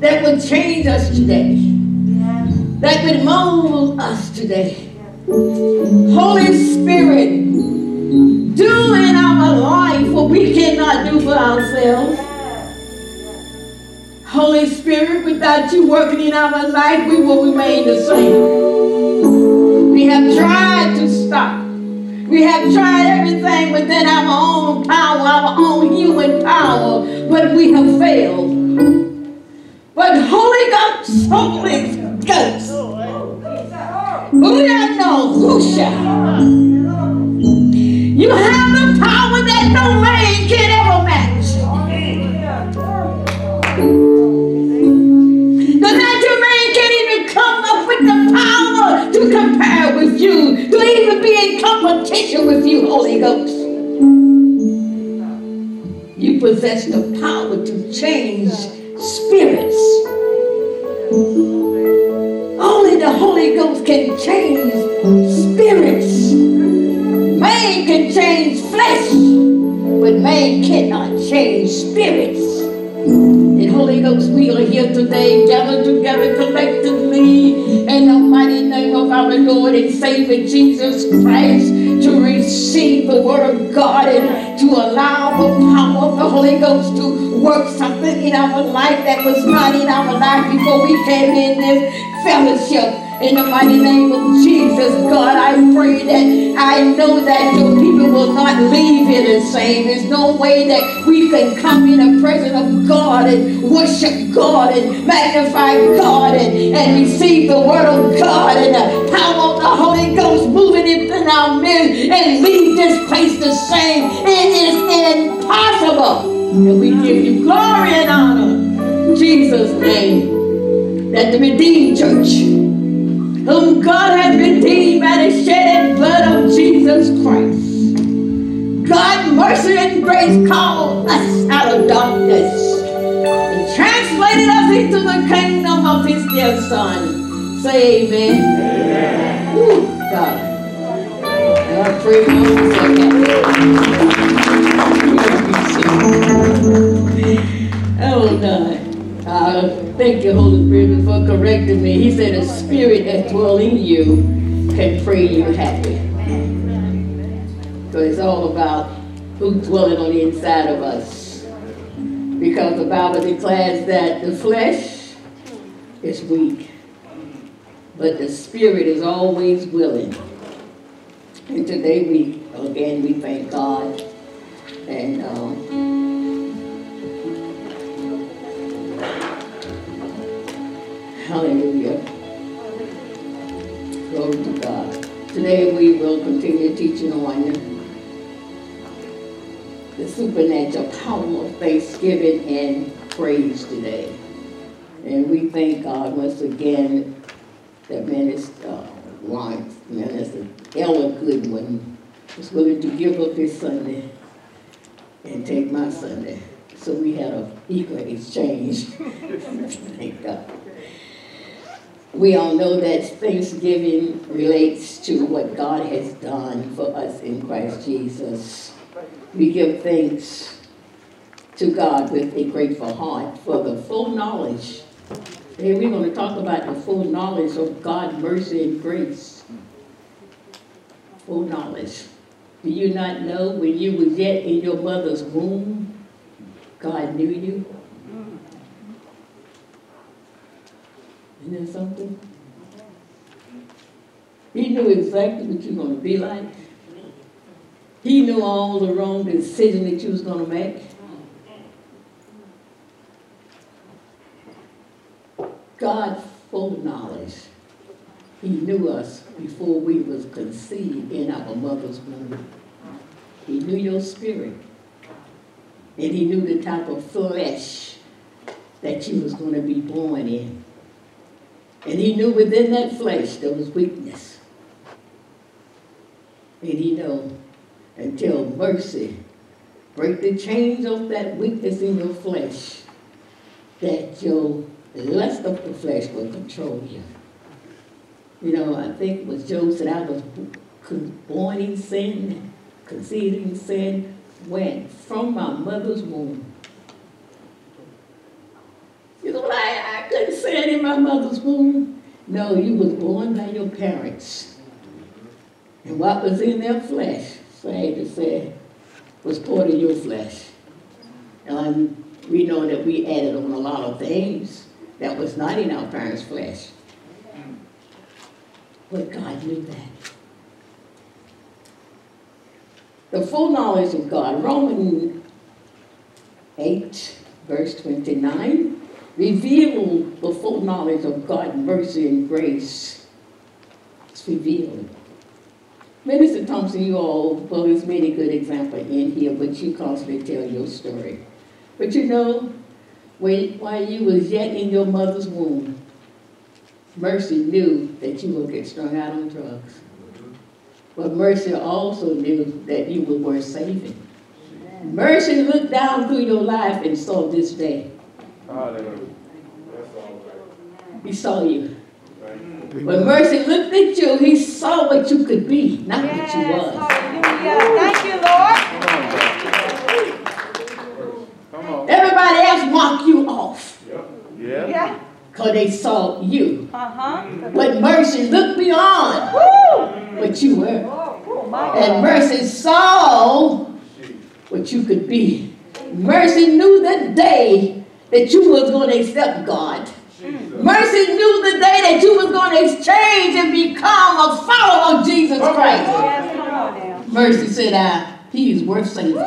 that would change us today, that would mold us today. Holy Spirit, do in our life what we cannot do for ourselves. Holy Spirit, without you working in our life, we will remain the same. We have tried to stop. We have tried everything within our own power, our own human power, but we have failed. But Holy Ghost, Holy Ghost. You have the power that no man can ever match. The natural man can't even come up with the power to compare with you, to even be in competition with you, Holy Ghost. You possess the power to change spirits. Only the Holy Ghost can change spirits. Man can change flesh, but man cannot change spirits. And Holy Ghost, we are here today, gathered together collectively in the mighty name of our Lord and Savior Jesus Christ to receive the Word of God and to allow the power of the Holy Ghost to work something in our life that was not in our life before we came in this fellowship. In the mighty name of Jesus, God, I pray that I know that your people will not leave here the same. There's no way that we can come in the presence of God and worship God and magnify God and, and receive the word of God and the power of the Holy Ghost moving in our midst and leave this place the same. It is impossible. And we give you glory and honor. In Jesus' name. That the redeemed church whom God has redeemed by the shed blood of Jesus Christ. God, mercy and grace called us out of darkness and translated us into the kingdom of his dear son. Say amen. Amen. Ooh, God. I pray Oh God. Uh, thank you, Holy Spirit, for correcting me. He said, "A spirit that dwells in you can pray you happy." So it's all about who's dwelling on the inside of us. Because the Bible declares that the flesh is weak, but the spirit is always willing. And today we, again, we thank God. And um, hallelujah. Glory to God. Today we will continue teaching on the supernatural power of thanksgiving and praise today. And we thank God once again that Minister uh, Lawrence, Minister Ella Goodwin was willing to give up his Sunday and take my Sunday. So we had an equal exchange. thank God. We all know that Thanksgiving relates to what God has done for us in Christ Jesus. We give thanks to God with a grateful heart for the full knowledge. Today we're going to talk about the full knowledge of God's mercy and grace. Full knowledge. Do you not know when you was yet in your mother's womb, God knew you? Isn't that something? He knew exactly what you were going to be like. He knew all the wrong decisions that you was going to make. God full knowledge. He knew us before we was conceived in our mother's womb. He knew your spirit. And he knew the type of flesh that you was going to be born in. And he knew within that flesh there was weakness. And he knew until mercy break the chains of that weakness in your flesh, that your lust of the flesh will control you. You know, I think it was Job said, I was born in sin, conceived in sin, went from my mother's womb. I couldn't say it in my mother's womb. No, you was born by your parents. And what was in their flesh, sad to say, was part of your flesh. And we know that we added on a lot of things that was not in our parents' flesh. But God knew that. The full knowledge of God, Romans 8, verse 29, revealed the full knowledge of God's mercy and grace. It's revealed. Minister Thompson, you all, well, there's many good examples in here, but you constantly tell your story. But you know, when, while you was yet in your mother's womb, Mercy knew that you would get strung out on drugs. But Mercy also knew that you were worth saving. Mercy looked down through your life and saw this day. He saw you. When Mercy looked at you, he saw what you could be, not what you was. Hallelujah. Thank you, Lord. Come on. Everybody else marked you off Yeah. Yeah. because they saw you. Uh-huh. But Mercy looked beyond Woo! what you were. Oh, my And Mercy saw what you could be. Mercy knew the day that you was going to accept God. Mercy knew the day that you was going to exchange and become a follower of Jesus Christ. Yes, come on now. Mercy said, I, he is worth saving.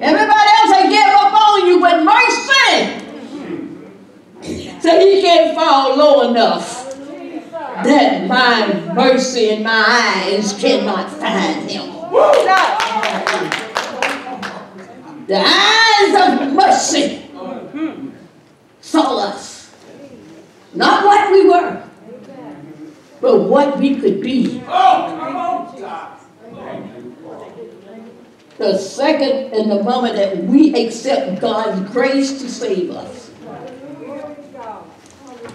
Everybody else had gave up on you, but mercy said he can't fall low enough that my mercy and my eyes cannot find him. The eyes of mercy saw us. Not what we were, but what we could be. The second and the moment that we accept God's grace to save us.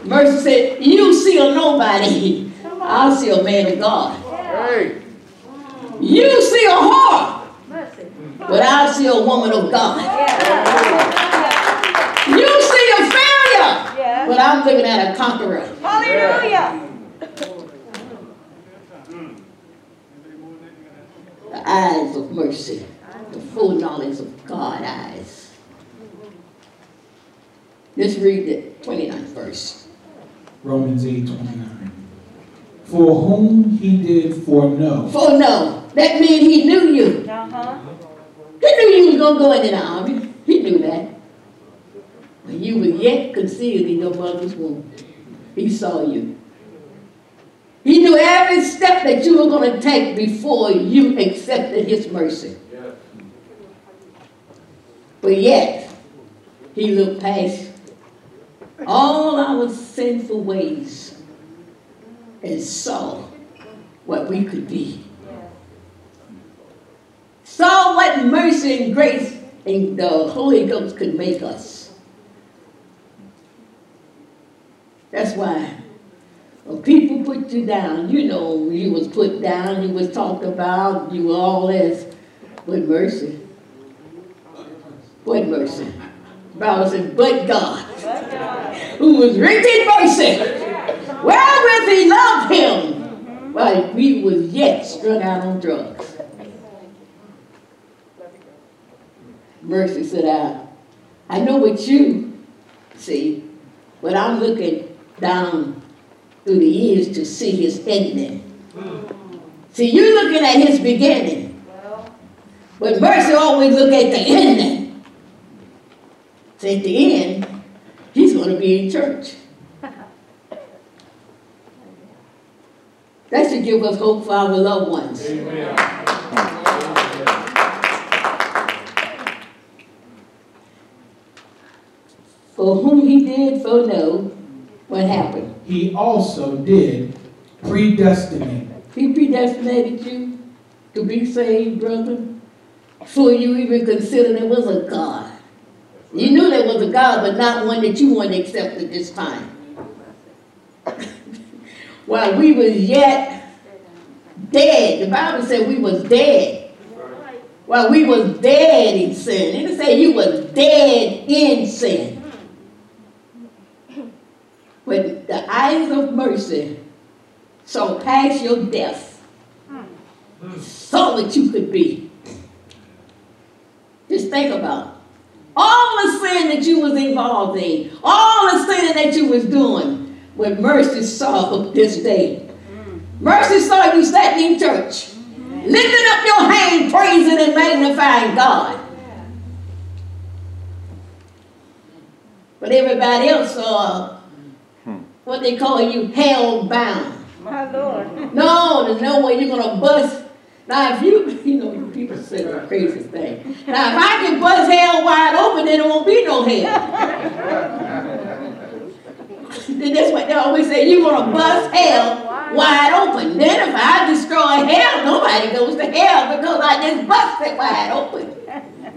Mercy said, You see a nobody, I'll see a man of God. Hey. You see a whore, but I'll see a woman of God. You see a failure, Yes. but I'm looking at a conqueror. Hallelujah. The eyes of mercy, the full knowledge of God eyes. Let's read the 29th verse. Romans 8 29. For whom he did foreknow, For no, that means he knew you. Uh-huh. He knew you was gonna go into the army. He knew that. But you were yet concealed in your mother's womb, he saw you. He knew every step that you were gonna take before you accepted his mercy. But yet, he looked past all our sinful ways and saw what we could be. Saw what mercy and grace and the Holy Ghost could make us. That's why when people put you down, you know you was put down, you was talked about, you were all this. But mercy. But mercy. Bible says, But God. who was rich in mercy, wherewith he loved him, while we was yet strung out on drugs. Mercy said, I, I know what you see, but I'm looking down through the years to see his ending. Hmm. See, you're looking at his beginning, but mercy always look at the ending. So at the end, he's going to be in church. That should give us hope for our loved ones. For whom he did foreknow, what happened? he also did predestinate He predestinated you to be saved, brother, before you even considered there was a God. You knew there was a God, but not one that you wanted to accept at this time. While we was yet dead, the Bible said we was dead While we was dead in sin. It didn't say you was dead in sin. But the eyes of mercy saw past your death. Hmm. Saw what you could be. Just think about it. all the sin that you was involved in, all the sin that you was doing, when mercy saw this day. Hmm. Mercy saw you sitting in church, hmm. lifting up your hand, praising and magnifying God. But everybody else saw what they call you hell bound. My Lord. No, there's no way you're gonna bust. Now, if you, you know, you people say the craziest thing. Now, if I can bust hell wide open, then there won't be no hell. Then That's what they always say. You're gonna bust hell wide open. Then if I destroy hell, nobody goes to hell because I just busted wide open.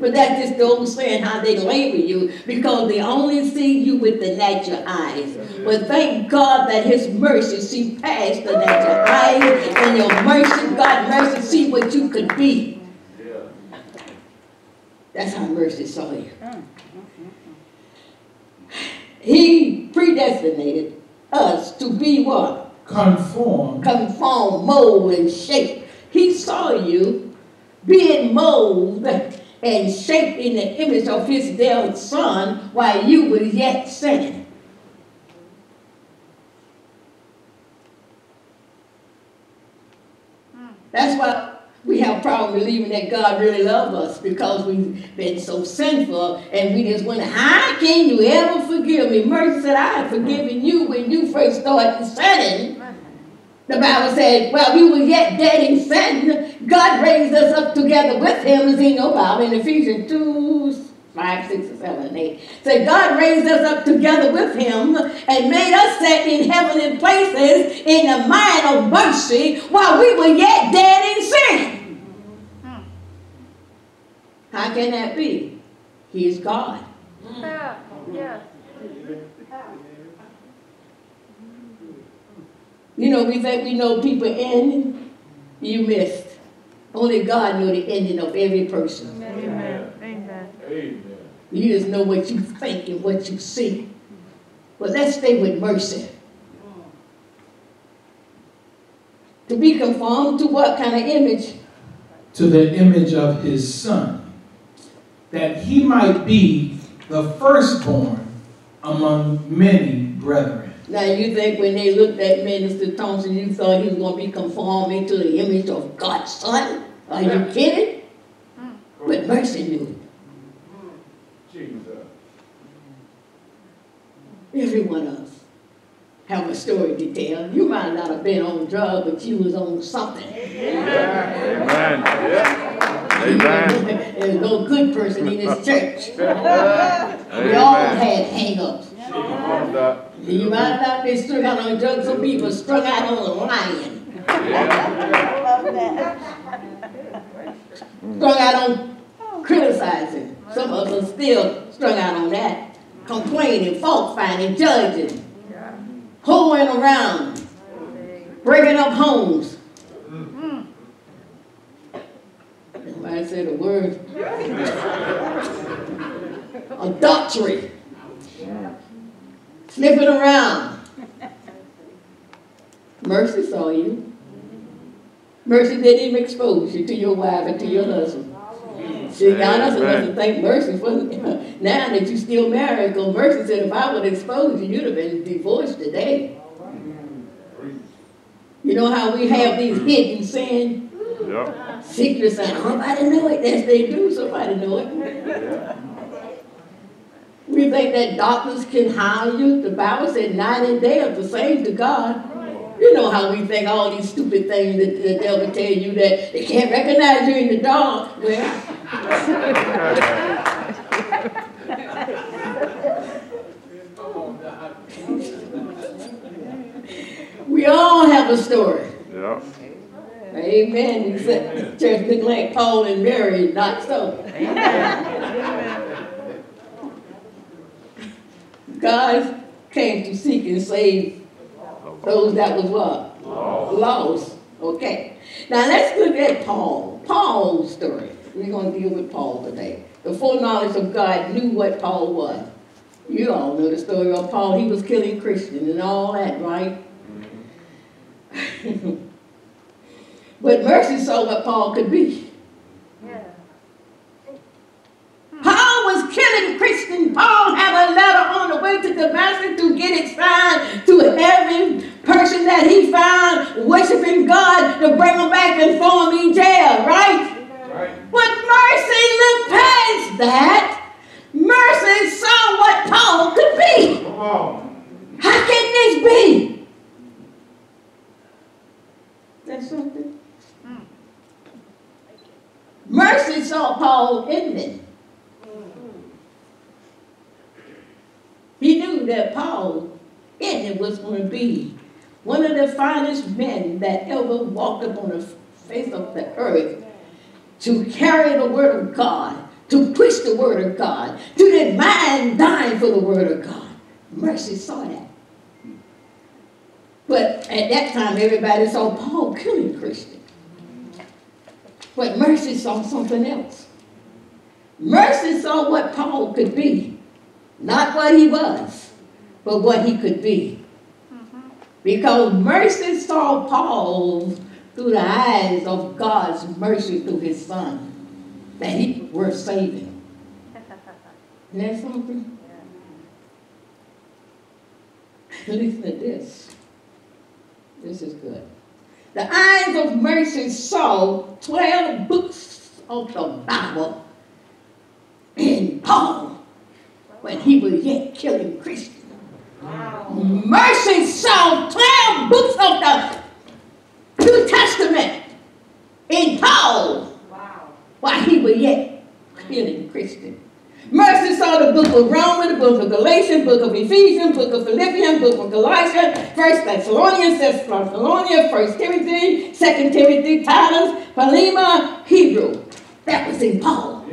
But that just the old saying how they label you because they only see you with the natural eyes. But thank God that His mercy see past the natural eyes and your mercy, God mercy see what you could be. That's how mercy saw you. He predestinated us to be what? Conform Conform, mold, and shape. He saw you being molded and shaped in the image of his dear son while you were yet sinning. That's why we have a problem believing that God really loves us because we've been so sinful and we just wonder, how can you ever forgive me? Mercy said, I have forgiven you when you first started sinning. The Bible said, well, we were yet dead in sin. God raised us up together with him, as in your Bible, in Ephesians 2, 5, 6, 7, and 8. Said God raised us up together with him and made us sit in heavenly places in the mind of mercy while we were yet dead in sin. Hmm. How can that be? He is God. Yeah. Yeah. You know, we think we know people ending. You missed. Only God knew the ending of every person. Amen. Amen. You just know what you think and what you see. But let's stay with mercy. To be conformed to what kind of image? to the image of his son, that he might be the firstborn among many brethren. Now you think when they looked at Minister Thompson, you thought he was going to be conforming to the image of God's son? Are you kidding? Hmm. But mercy knew. Jesus. Every one of us have a story to tell. You might not have been on drugs, but you was on something. Amen. Amen. There's no good person in this church. We all Amen. had hang-ups. On that. You might not be strung out on drugs, some people strung out on a lion, Yeah. Love that. strung out on criticizing. Some of us still strung out on that, complaining, fault finding, judging, hoeing around, breaking up homes. Nobody said a word. Adultery. Sniffing around. Mercy saw you. Mercy didn't even expose you to your wife and to your husband. See, y'all not supposed to thank mercy for now that you still married, because mercy said if I would expose you, you'd have been divorced today. You know how we have these hidden sin, Yep. secret sin. Nobody know it. Yes, they do. Somebody know it. We think that doctors can hire you. The Bible said night and day are the same to God. You know how we think all these stupid things that the devil tell you that they can't recognize you in the dark. Well, we all have a story. Yep. Amen. Except church look like Paul and Mary, not so. God came to seek and save those that was what? Lost. Okay. Now let's look at Paul. Paul's story. We're going to deal with Paul today. The foreknowledge of God knew what Paul was. You all know the story of Paul. He was killing Christians and all that, right? Mm-hmm. but mercy saw what Paul could be. Yeah. Paul was killing Christians. Paul had a letter on the way to Damascus to get it signed to every person that he found worshiping God to bring him back and throw him in jail, right? Right. But mercy looked past that. Mercy saw what Paul could be. Come on. How can this be? That's something. Hmm. Mercy saw Paul in it. He knew that Paul it was going to be one of the finest men that ever walked upon the face of the earth to carry the word of God, to push the word of God, to demand dying for the word of God. Mercy saw that. But at that time, everybody saw Paul killing Christians. But Mercy saw something else. Mercy saw what Paul could be, not what he was, but what he could be. Mm-hmm. Because mercy saw Paul through the eyes of God's mercy through his son, that he was worth saving. Isn't that something? Listen to this. This is good. The eyes of mercy saw 12 books of the Bible in Paul when he was yet killing Christians. Mercy saw 12 books of the New Testament in Paul wow. while he was yet killing Christians. Mercy saw the book of Romans, the book of Galatians, book of Ephesians, book of Philippians, book of Galatians, First Thessalonians, Second Thessalonians, First Timothy, Second Timothy, Titus, Philemon, Hebrew. That was in Paul.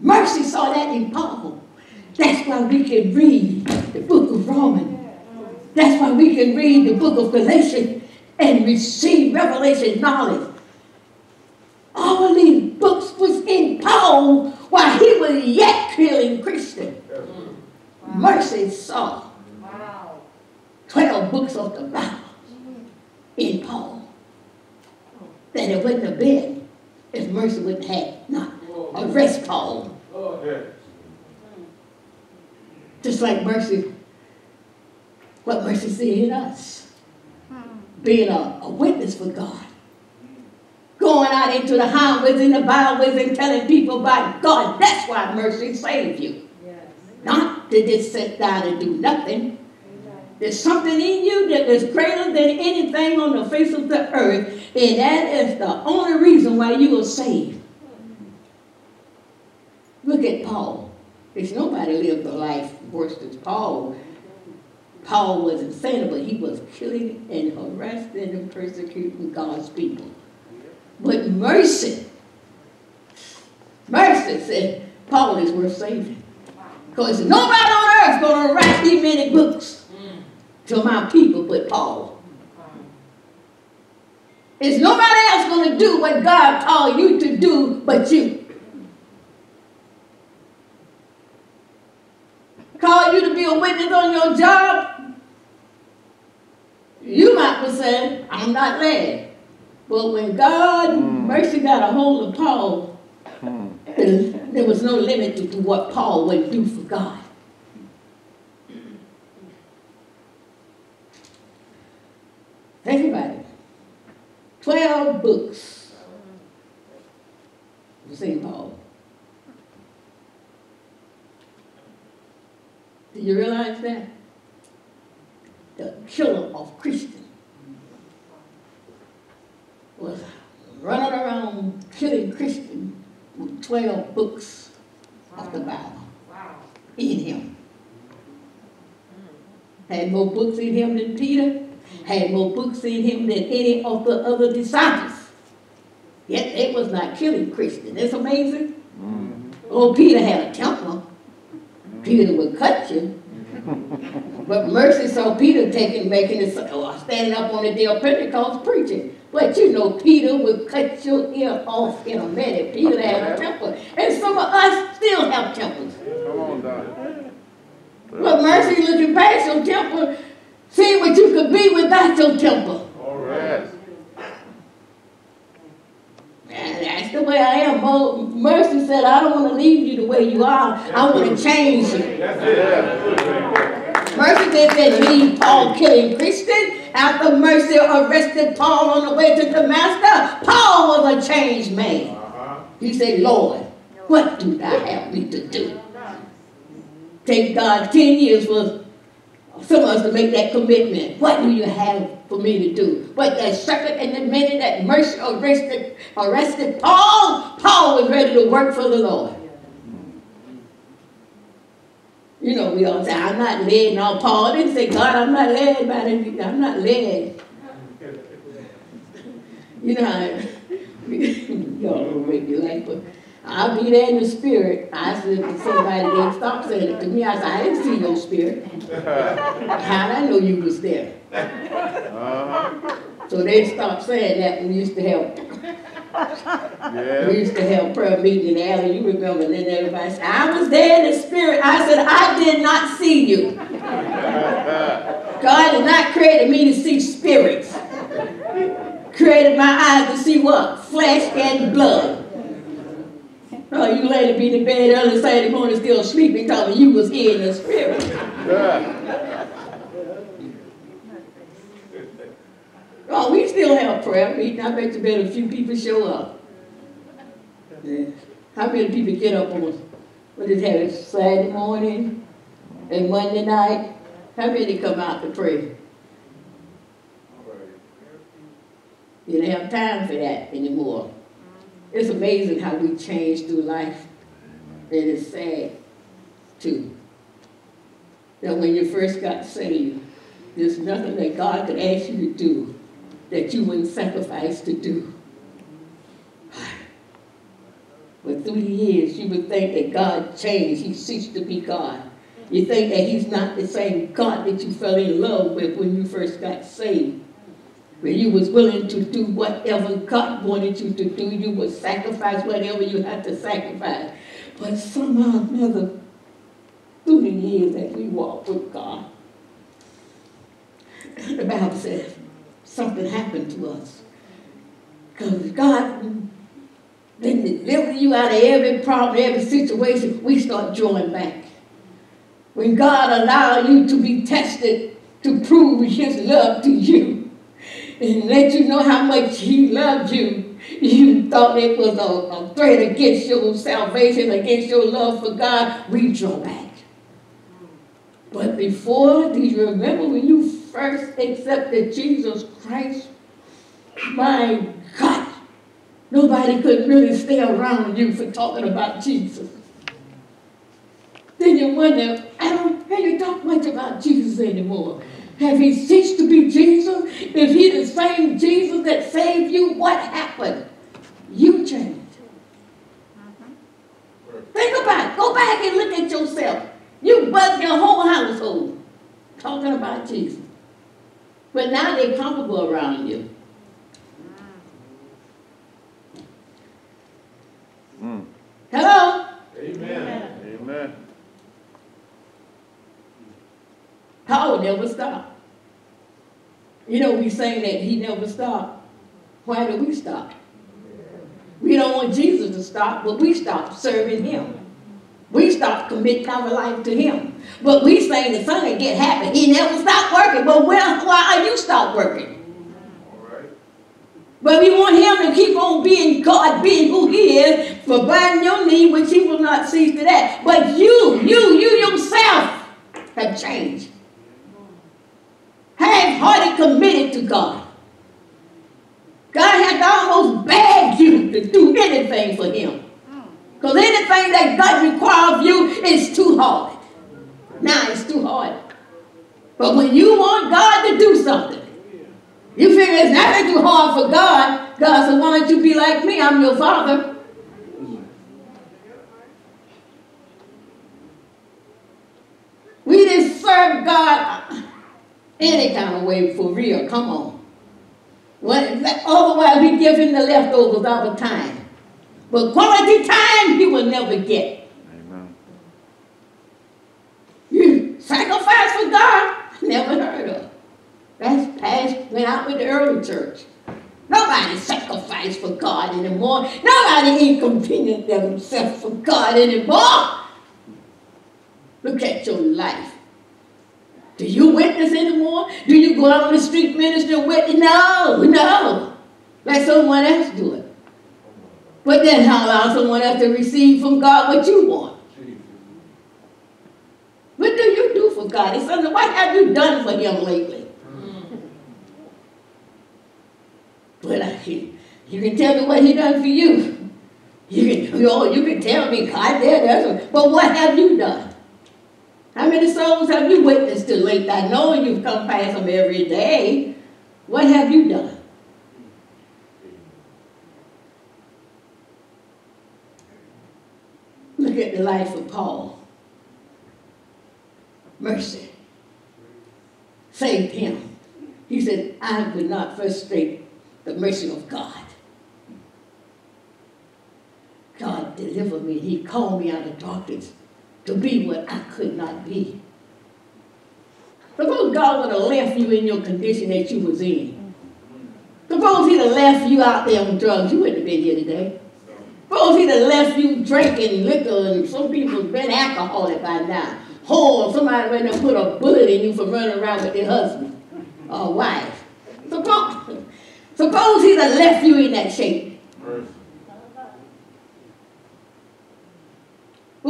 Mercy saw that in Paul. That's why we can read the book of Romans. That's why we can read the book of Galatians and receive revelation knowledge. All these books was in Paul while he was yet killing Christians. Mercy saw 12 books of the Bible in Paul. That it wouldn't have been if mercy wouldn't have not arrest Paul. Yeah. Just like mercy, what mercy see in us. Hmm. Being a, a witness for God. Going out into the highways and the byways and telling people about God. That's why mercy saved you. Not to just sit down and do nothing. There's something in you that is greater than anything on the face of the earth, and that is the only reason why you were saved. Look at Paul. There's nobody lived a life worse than Paul. Paul was insane, but he was killing and harassing and persecuting God's people. But mercy, mercy said, Paul is worth saving. Because nobody on earth is going to write these many books to my people but Paul. There's nobody else going to do what God called you to do but you. Call you to be a witness on your job. You might be saying, I'm not there. But when God hmm. mercy got a hold of Paul, hmm. there was no limit to what Paul would do for God. Think about it. Twelve books St. Paul. Do you realize that? The killer of Christians was running around killing Christians with 12 books of the Bible in him. Had more books in him than Peter, had more books in him than any of the other disciples. Yet it was not killing Christians. It's amazing. Mm-hmm. Oh, Peter had a temper. Peter would cut you. But mercy saw Peter taking, making it, or standing up on the day of Pentecost preaching. But you know, Peter would cut your ear off in a minute. Peter had a temper. And some of us still have tempers. Come on, Doc. But mercy looking past your temper, see what you could be without your temper. All right. And that's the way I am. Mo- Mercy said, I don't want to leave you the way you are. I want to change you. Mercy didn't leave Paul killing Christian. After Mercy arrested Paul on the way to Damascus, Paul was a changed man. He said, Lord, what do thou have me to do? Take God 10 years for some of us to make that commitment. What do you have for me to do? But that shepherd and the minute that Mercy arrested, arrested Paul, Paul was ready to work for the Lord. You know, we all say, I'm not led. No, Paul didn't say, God, I'm not led by the, I'm not led. You know y'all don't make me laugh, but I'll be there in the spirit. I said to somebody, they stop saying it to me. I said, I didn't see your spirit. How'd I know you was there? Uh-huh. So they stopped saying that we used to have, we used to have prayer meeting alley, you remember, and then everybody said, I was there in the spirit. I said, I did not see you. God did not create me to see spirits. Created my eyes to see what? Flesh and blood. Oh, you later be in the bed early Saturday morning still sleeping, telling you was here in the spirit. Yeah. Oh, we still have prayer meeting. I bet you bet a few people show up. Yeah. How many people get up on, what is that, Saturday morning and Monday night? How many come out to pray? You don't have time for that anymore. It's amazing how we change through life. And it's sad, too. That when you first got saved, there's nothing that God could ask you to do that you wouldn't sacrifice to do. But through the years, you would think that God changed. He ceased to be God. You think that He's not the same God that you fell in love with when you first got saved. When you was willing to do whatever God wanted you to do, you would sacrifice whatever you had to sacrifice. But somehow another, through the years that we walked with God, the Bible says something happened to us. Because God then deliver you out of every problem, every situation, we start drawing back. When God allowed you to be tested to prove his love to you and let you know how much he loved you, you thought it was a, a threat against your salvation, against your love for God, we draw back. But before, do you remember when you first accepted Jesus Christ? My God, nobody could really stay around you for talking about Jesus. Then you wonder, I don't really talk much about Jesus anymore. Have he ceased to be Jesus? If he the same Jesus that saved you, what happened? You changed. Think about it. Go back and look at yourself. You buzzed your whole household talking about Jesus. But now they're comfortable around you. Mm. Hello? Amen. Amen. Power never stop. You know, we saying that he never stopped. Why do we stop? We don't want Jesus to stop, but we stop serving him. We stop committing our life to him. But we saying the son get happy. He never stopped working. But where, why are you stop working? But we want him to keep on being God, being who he is, for binding your knee, which he will not cease to that. But you, you, you yourself have changed. Half-hearted committed to God. God had to almost beg you to do anything for him. Because anything that God requires of you is too hard. Now it's too hard. But when you want God to do something, you figure it's nothing too hard for God. God said, why don't you be like me? I'm your father. We didn't serve Any kind of way for real, come on. Well, otherwise, we give him the leftovers all the time. But quality time, he will never get. Amen. You sacrifice for God? Never heard of. That's past, went out with the early church. Nobody sacrifice for God anymore. Nobody inconvenience themselves for God anymore. Look at your life. Do you witness anymore? Do you go out on the street minister and witness? No, no. Let someone else do it. But then how allow someone else to receive from God what you want? What do you do for God? It's something, what have you done for him lately? But I, you can tell me what he done for you. You can, you, know, you can tell me, God, there, a, but what have you done? How many souls have you witnessed to lately? I know you've come past them every day. What have you done? Look at the life of Paul. Mercy. Saved him. He said, I would not frustrate the mercy of God. God delivered me. He called me out of darkness to be what I could not be. Suppose God would have left you in your condition that you was in. Suppose he'd have left you out there on drugs, you wouldn't have been here today. Suppose he'd have left you drinking liquor and some people been alcoholic by now. Or somebody went and put a bullet in you for running around with their husband or wife. Suppose, suppose he'd have left you in that shape.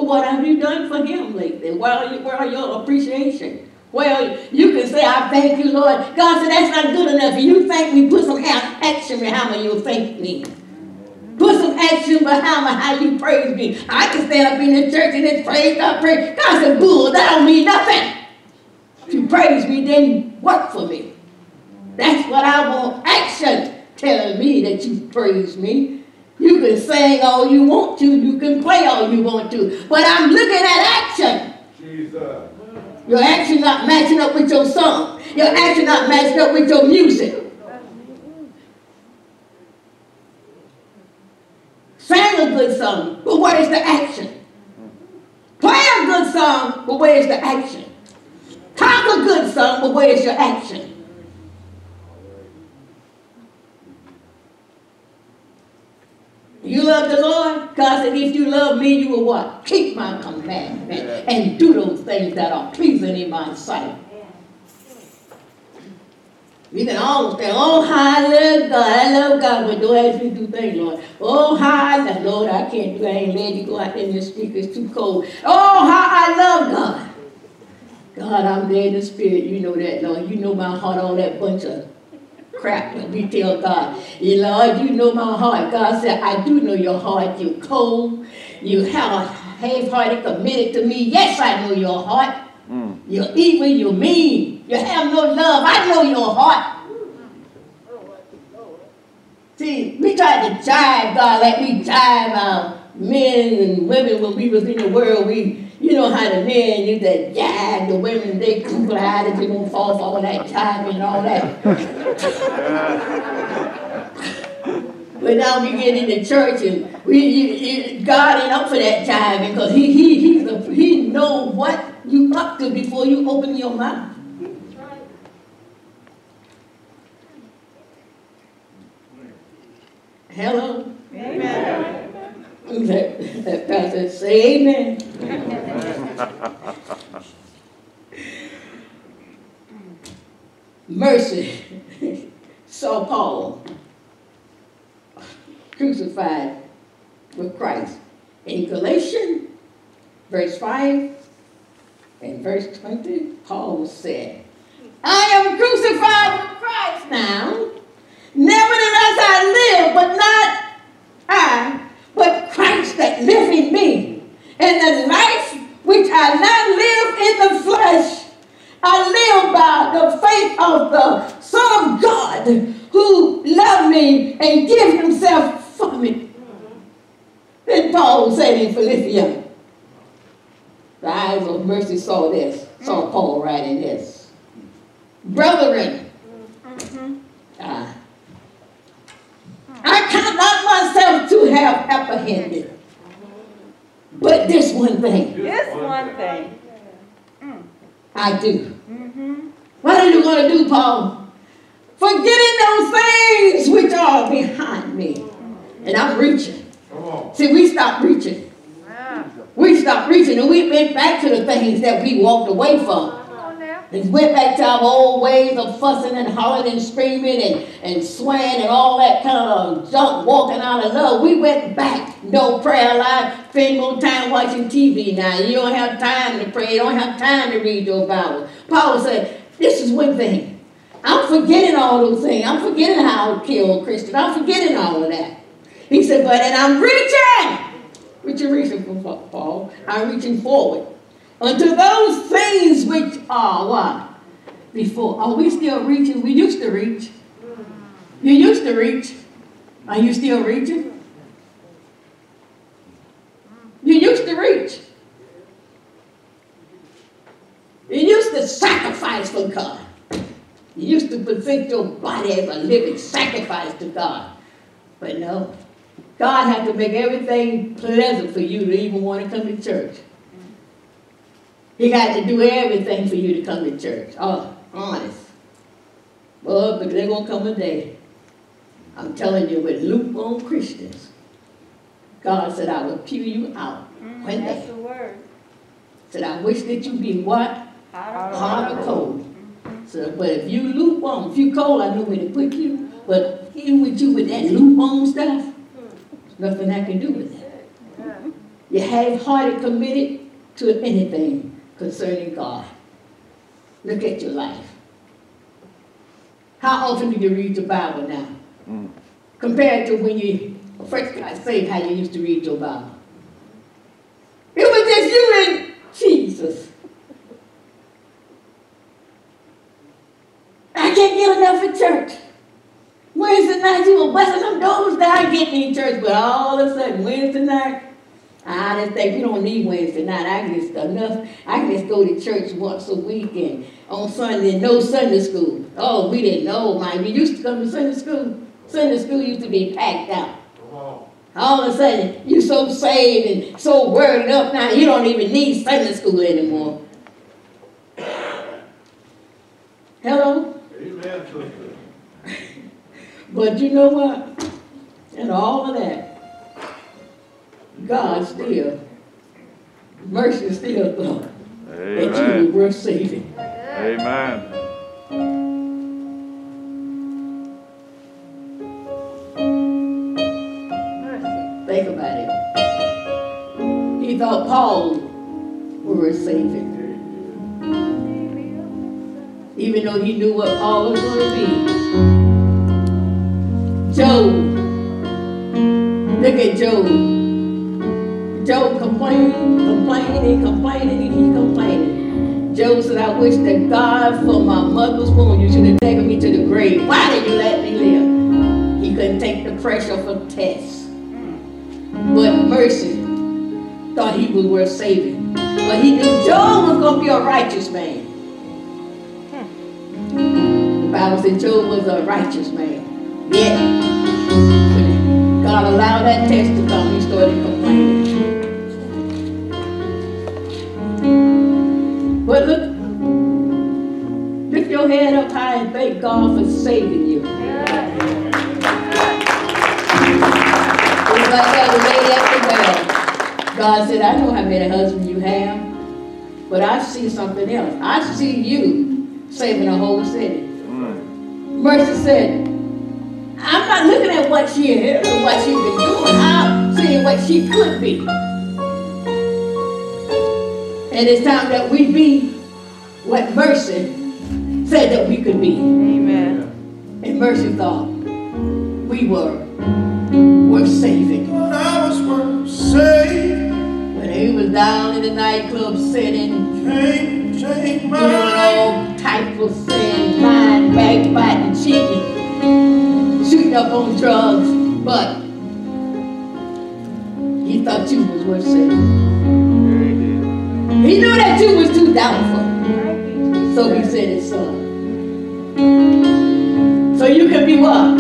But what have you done for him lately? Where are, you, where are your appreciation? Well, you can say, I thank you, Lord. God said, that's not good enough. You thank me, put some action behind you thank me. Put some action behind how you praise me. I can stand up in the church and it's praise God, praise. God said, bull, that don't mean nothing. If you praise me, then work for me. That's what I want. Action telling me that you praise me. You can sing all you want to, you can play all you want to, but I'm looking at action. Jesus. Your action not matching up with your song. Your action not matching up with your music. Sing a good song, but where's the action? Play a good song, but where's the action? Talk a good song, but where's your action? You love the Lord? God said, if you love me, you will what? Keep my commandment and do those things that are pleasing in my sight. We can all say, oh, how I love God. I love God, but don't ask me to do things, Lord. Oh, how I love Lord, I can't do I ain't let you go out there in the street. It's too cold. Oh, how I love God. God, I'm there in the spirit. You know that, Lord. You know my heart, all that bunch of crap that we tell God. You Lord, you know my heart. God said, I do know your heart. You're cold. You have a half-hearted committed to me. Yes, I know your heart. Mm. You're evil, you're mean. You have no love. I know your heart. See, we tried to jive God like we jive our men and women when we was in the world. We, you know how the men used to jive the women. They cool eyed and they won't fall for all that jiving and all that. But now we get in the church and we, you, you, God ain't up for that jiving because he, he, he's a, he know what you up to before you open your mouth. Hello? Amen. That, that pastor say amen. Mercy saw Paul crucified with Christ. In Galatians, verse 5 and verse 20, Paul said, I am crucified with Christ now. Nevertheless, I live, but not I, that live in me. And the life which I now live in the flesh, I live by the faith of the Son of God who loved me and gave himself for me. Then Paul said in Philippians, the eyes of mercy saw this, saw Paul writing this. brethren, uh, I count not myself to have apprehended, but this one thing This one thing. I do. Mm-hmm. What are you going to do, Paul? Forgetting those things which are behind me. And I'm reaching. See, we stopped reaching. We stopped reaching and we went back to the things that we walked away from. And went back to our old ways of fussing and hollering and screaming and, and swaying and all that kind of um, junk walking out of love. We went back. No prayer life. Spend more time watching TV now. You don't have time to pray. You don't have time to read your Bible. Paul said, this is one thing. I'm forgetting all those things. I'm forgetting how to kill Christian. I'm forgetting all of that. He said, but and I'm reaching. What reaching for, Paul? I'm reaching forward unto those things which are what? Before. Are we still reaching? We used to reach. You used to reach. Are you still reaching? You used to reach. You used to sacrifice for God. You used to present your body as a living sacrifice to God. But no. God had to make everything pleasant for you to even want to come to church. He got to do everything for you to come to church. Oh, honest. Well, but there's going to come a day. I'm telling you, with lukewarm Christians, God said, I will pew you out. Mm, when That's they the word. said, I wish that you be what? Hot Hot or cold. Mm-hmm. So, but if you lukewarm, if you cold, I know where to put you. But here with you with that lukewarm stuff, there's nothing I can do with that. You half-hearted committed to anything concerning God. Look at your life. How often do you read the Bible now? Mm. Compared to when you first got saved, how you used to read your Bible. It was just you and Jesus. I can't get enough of church. Wednesday night, you were busting them doors down getting in church, but all of a sudden, Wednesday night, I just think we don't need Wednesday night. I just enough. I just go to church once a week and on Sunday, no Sunday school. Oh, we didn't know, man. We used to come to Sunday school. Sunday school used to be packed out. All of a sudden, you so saved and so worried up now, you don't even need Sunday school anymore. Hello? Amen. But you know what? And all of that, God still, mercy still thought that you Amen. were worth saving. Amen. Mercy. Think about it. He thought Paul were saving. Even though he knew what Paul was going to be. Job. Look at. Job wish that God for my mother's womb, you should have taken me to the grave. Why did you let me live? He couldn't take the pressure of a test. But mercy thought he was worth saving. But he knew Job was going to be a righteous man. The Bible said Job was a righteous man. Yet, God allowed that test to come, he started complaining. Thank God for saving you. It was like that lady at. God said, I know how many husbands you have, but I see something else. I see you saving a whole city. Mercy said, I'm not looking at what she is or what she's been doing. I'm seeing what she could be. And it's time that we be what Mercy said that we could be. Amen. And Mercy thought we were worth saving. But I was worth saving. When he was down in the nightclub sitting, Can't take doing my life. all type of sin, lying, backbiting, cheating, shooting up on drugs, but he thought you was worth saving. He knew that you was too doubtful. So he said his son. So you can be what?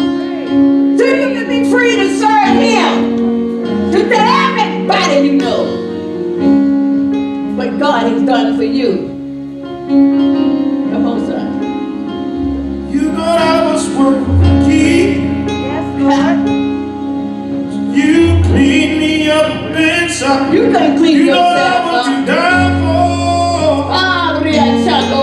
So you can be free to serve Him. To tell everybody you know what God has done for you. Come on, son. You thought I was worth keeping. Yes, Lord. You cleaned me up inside. You can clean You know yourself I want up. you down for. Ah, Ria Chako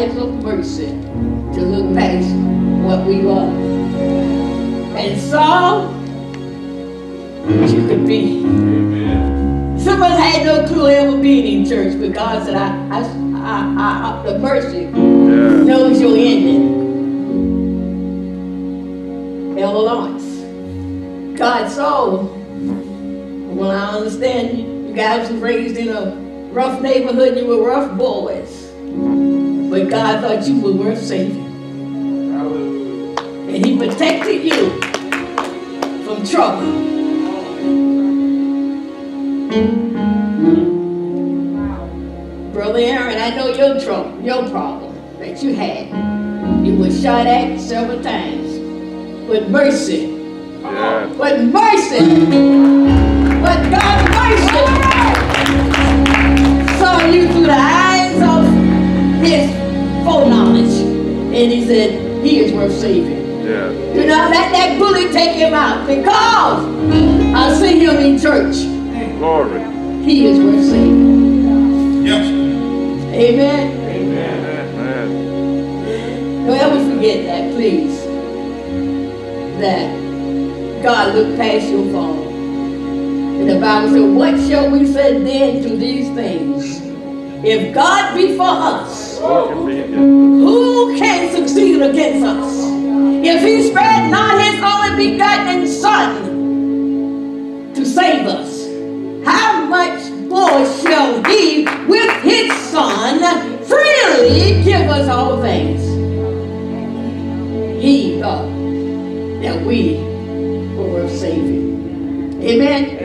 eyes of mercy, to look past what we were. And saw what you could be. Some of us had no clue ever being in church, but God said, I, I, I, I, the mercy Yeah. knows your ending. Ella Lawrence. God saw, well, I understand you you guys were raised in a rough neighborhood, you were rough boys. But God thought you were worth saving. And He protected you from trouble. Brother Aaron, I know your trouble, your problem that you had. You were shot at several times. With mercy. Yeah. With mercy. With God's mercy. Saw you through the eyes of his. And he said, he is worth saving. Yeah. Do not let that bully take him out because I see him in church. Glory. He is worth saving. Yes. Amen. Amen. Don't ever forget that, please. That God looked past your fault. And the Bible said, What shall we say then to these things? If God be for us, Who can succeed against us? If he spared not his only begotten Son to save us, how much more shall he with his Son freely give us all things? He thought that we were saving. Amen.